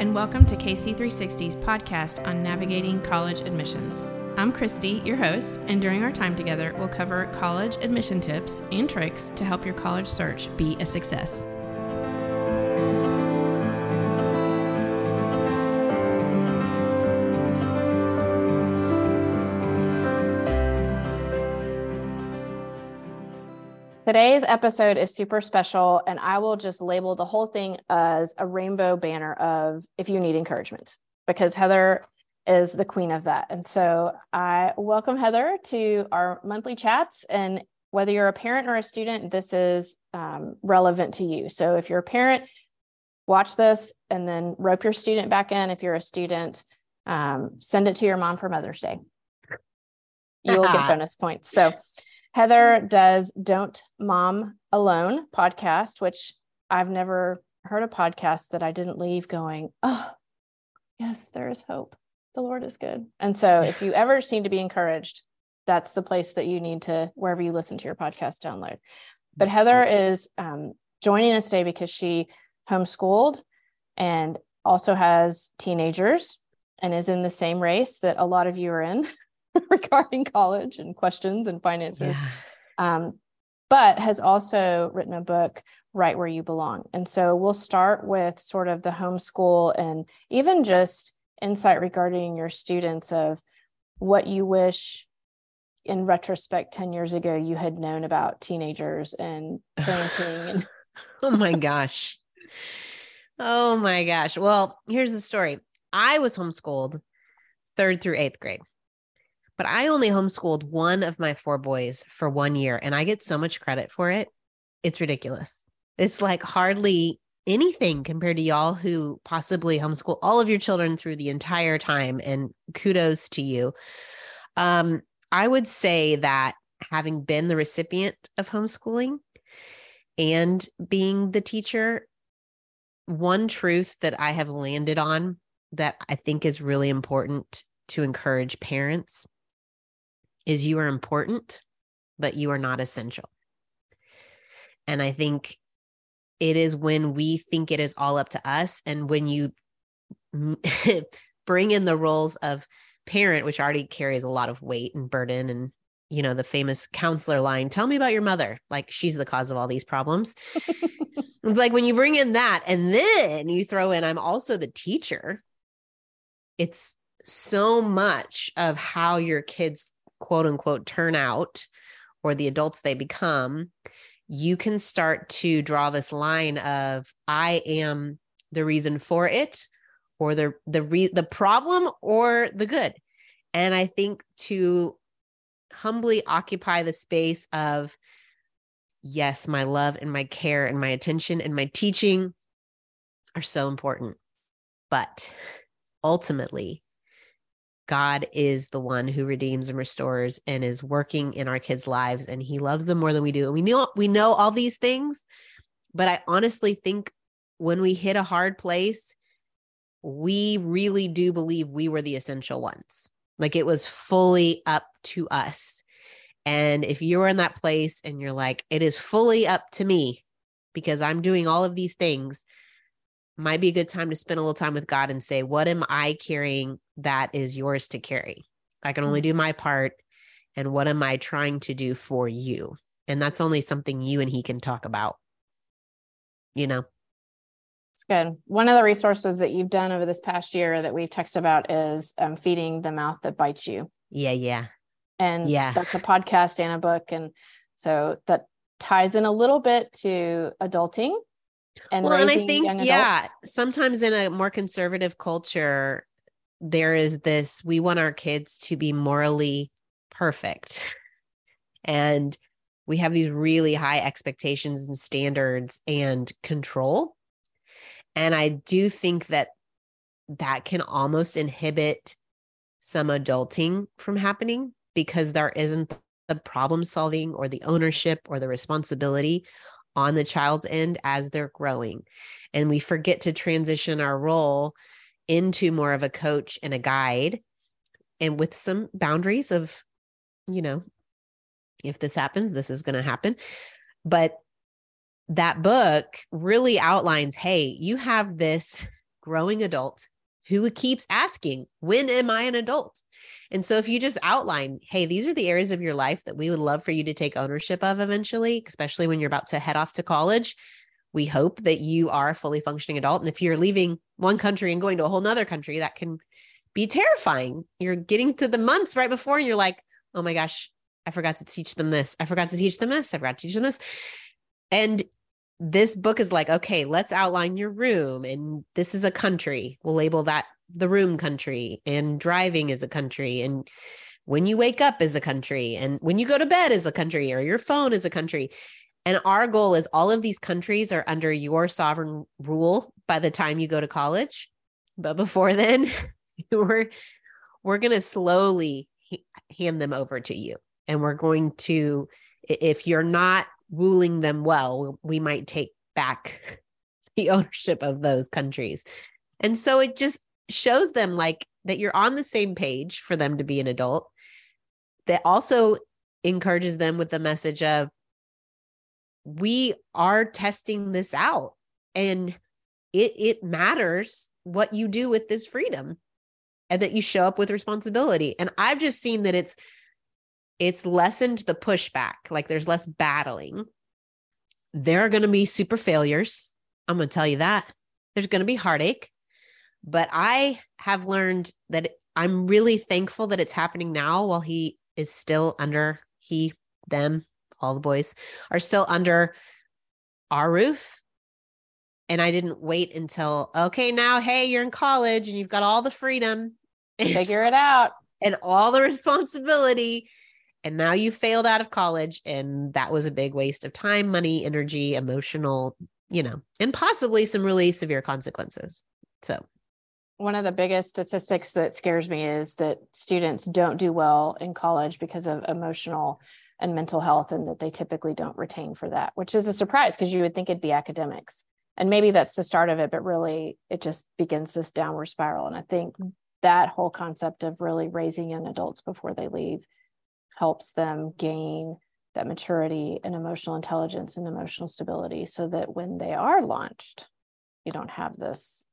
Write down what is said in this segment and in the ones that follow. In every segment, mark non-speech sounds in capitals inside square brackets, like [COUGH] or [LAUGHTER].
and welcome to KC360's podcast on navigating college admissions. I'm Christy, your host, and during our time together, we'll cover college admission tips and tricks to help your college search be a success. Today's episode is super special, and I will just label the whole thing as a rainbow banner of if you need encouragement, because Heather is the queen of that. And so I welcome Heather to our monthly chats. And whether you're a parent or a student, this is um, relevant to you. So if you're a parent, watch this and then rope your student back in. If you're a student, um, send it to your mom for Mother's Day. You will get [LAUGHS] bonus points. So Heather does Don't Mom Alone podcast, which I've never heard a podcast that I didn't leave going, oh, yes, there is hope. The Lord is good. And so if you ever seem to be encouraged, that's the place that you need to, wherever you listen to your podcast, download. But that's Heather is um, joining us today because she homeschooled and also has teenagers and is in the same race that a lot of you are in. [LAUGHS] [LAUGHS] regarding college and questions and finances. Yeah. Um, but has also written a book, Right Where You Belong. And so we'll start with sort of the homeschool and even just insight regarding your students of what you wish in retrospect 10 years ago you had known about teenagers and parenting and [LAUGHS] oh my gosh oh my gosh well here's the story i was homeschooled third through eighth grade but I only homeschooled one of my four boys for one year and I get so much credit for it. It's ridiculous. It's like hardly anything compared to y'all who possibly homeschool all of your children through the entire time. And kudos to you. Um, I would say that having been the recipient of homeschooling and being the teacher, one truth that I have landed on that I think is really important to encourage parents is you are important, but you are not essential. And I think it is when we think it is all up to us and when you [LAUGHS] bring in the roles of parent which already carries a lot of weight and burden and you know the famous counselor line tell me about your mother like she's the cause of all these problems [LAUGHS] it's like when you bring in that and then you throw in i'm also the teacher it's so much of how your kids quote unquote turn out or the adults they become, you can start to draw this line of I am the reason for it or the the re- the problem or the good. And I think to humbly occupy the space of yes, my love and my care and my attention and my teaching are so important. But ultimately, God is the one who redeems and restores and is working in our kids' lives and he loves them more than we do. And we know we know all these things, but I honestly think when we hit a hard place, we really do believe we were the essential ones. Like it was fully up to us. And if you're in that place and you're like, it is fully up to me because I'm doing all of these things, might be a good time to spend a little time with God and say, What am I carrying that is yours to carry? I can only mm. do my part. And what am I trying to do for you? And that's only something you and He can talk about. You know? It's good. One of the resources that you've done over this past year that we've texted about is um, feeding the mouth that bites you. Yeah, yeah. And yeah, that's a podcast and a book. And so that ties in a little bit to adulting and well, and I think yeah, sometimes in a more conservative culture, there is this: we want our kids to be morally perfect, and we have these really high expectations and standards and control. And I do think that that can almost inhibit some adulting from happening because there isn't the problem solving or the ownership or the responsibility on the child's end as they're growing. And we forget to transition our role into more of a coach and a guide and with some boundaries of, you know, if this happens, this is going to happen. But that book really outlines hey, you have this growing adult who keeps asking, When am I an adult? And so if you just outline, hey, these are the areas of your life that we would love for you to take ownership of eventually, especially when you're about to head off to college. We hope that you are a fully functioning adult. And if you're leaving one country and going to a whole nother country, that can be terrifying. You're getting to the months right before, and you're like, oh my gosh, I forgot to teach them this. I forgot to teach them this. I forgot to teach them this. And this book is like, okay, let's outline your room. And this is a country. We'll label that the room country. And driving is a country. And when you wake up is a country. And when you go to bed is a country, or your phone is a country. And our goal is all of these countries are under your sovereign rule by the time you go to college. But before then, [LAUGHS] we're we're going to slowly hand them over to you. And we're going to if you're not ruling them well, we might take back [LAUGHS] the ownership of those countries. And so it just shows them like that you're on the same page for them to be an adult. That also encourages them with the message of we are testing this out and it it matters what you do with this freedom and that you show up with responsibility. And I've just seen that it's it's lessened the pushback. Like there's less battling. There are going to be super failures. I'm going to tell you that. There's going to be heartache. But I have learned that I'm really thankful that it's happening now while he is still under, he, them, all the boys are still under our roof. And I didn't wait until, okay, now, hey, you're in college and you've got all the freedom. [LAUGHS] Figure it out. And all the responsibility and now you failed out of college and that was a big waste of time money energy emotional you know and possibly some really severe consequences. So one of the biggest statistics that scares me is that students don't do well in college because of emotional and mental health and that they typically don't retain for that which is a surprise because you would think it'd be academics. And maybe that's the start of it but really it just begins this downward spiral. And i think that whole concept of really raising young adults before they leave helps them gain that maturity and emotional intelligence and emotional stability so that when they are launched, you don't have this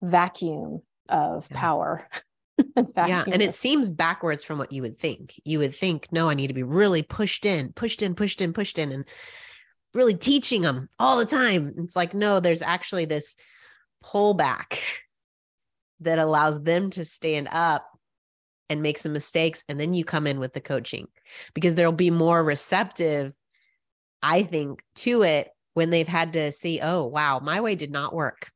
vacuum of yeah. power. [LAUGHS] and yeah. And it seems backwards from what you would think. You would think, no, I need to be really pushed in, pushed in, pushed in, pushed in, and really teaching them all the time. It's like, no, there's actually this pullback [LAUGHS] that allows them to stand up and make some mistakes and then you come in with the coaching because there'll be more receptive i think to it when they've had to see oh wow my way did not work.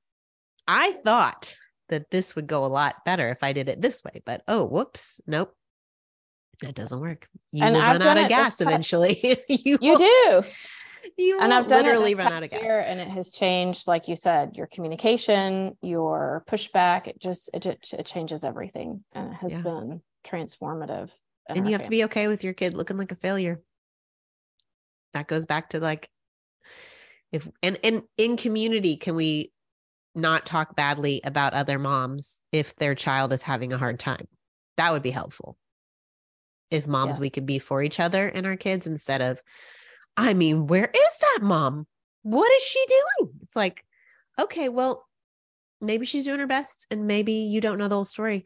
I thought that this would go a lot better if i did it this way but oh whoops nope. That doesn't work. You and will I've run out of gas eventually. [LAUGHS] You, you do you and I've done literally run out of gas. And it has changed, like you said, your communication, your pushback. It just it it changes everything, and it has yeah. been transformative. And you have family. to be okay with your kid looking like a failure. That goes back to like if and and in community, can we not talk badly about other moms if their child is having a hard time? That would be helpful. If moms yes. we could be for each other and our kids instead of I mean, where is that mom? What is she doing? It's like, okay, well, maybe she's doing her best and maybe you don't know the whole story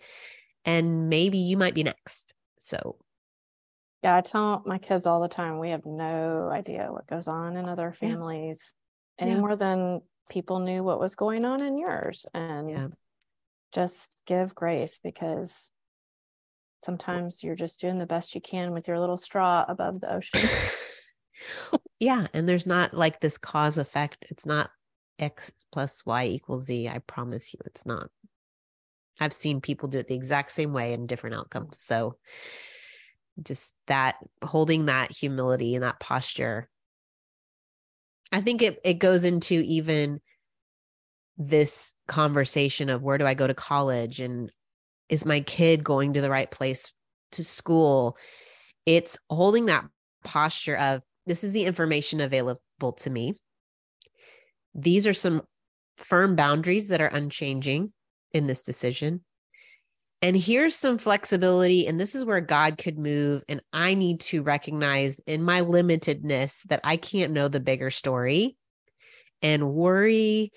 and maybe you might be next. So, yeah, I tell my kids all the time we have no idea what goes on in other families yeah. any yeah. more than people knew what was going on in yours. And yeah. just give grace because sometimes you're just doing the best you can with your little straw above the ocean. [LAUGHS] yeah. And there's not like this cause effect. It's not X plus Y equals Z. I promise you, it's not. I've seen people do it the exact same way and different outcomes. So just that holding that humility and that posture. I think it it goes into even this conversation of where do I go to college and is my kid going to the right place to school? It's holding that posture of this is the information available to me. These are some firm boundaries that are unchanging in this decision. And here's some flexibility. And this is where God could move. And I need to recognize in my limitedness that I can't know the bigger story and worry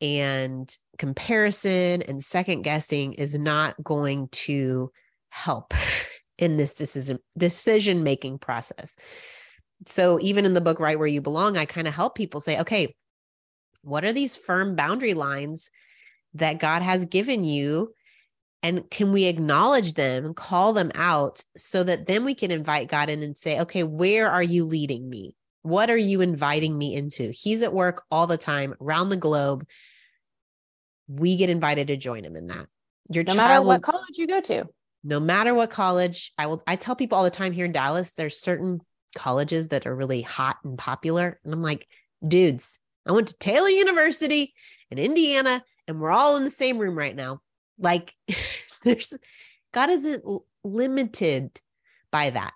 and comparison and second guessing is not going to help [LAUGHS] in this decision decision making process. So even in the book right where you belong, I kind of help people say, okay, what are these firm boundary lines that God has given you? And can we acknowledge them, call them out so that then we can invite God in and say, okay, where are you leading me? What are you inviting me into? He's at work all the time around the globe. We get invited to join him in that. Your no matter what will, college you go to. No matter what college, I will I tell people all the time here in Dallas, there's certain colleges that are really hot and popular. And I'm like, dudes, I went to Taylor University in Indiana, and we're all in the same room right now. Like, [LAUGHS] there's God isn't limited by that.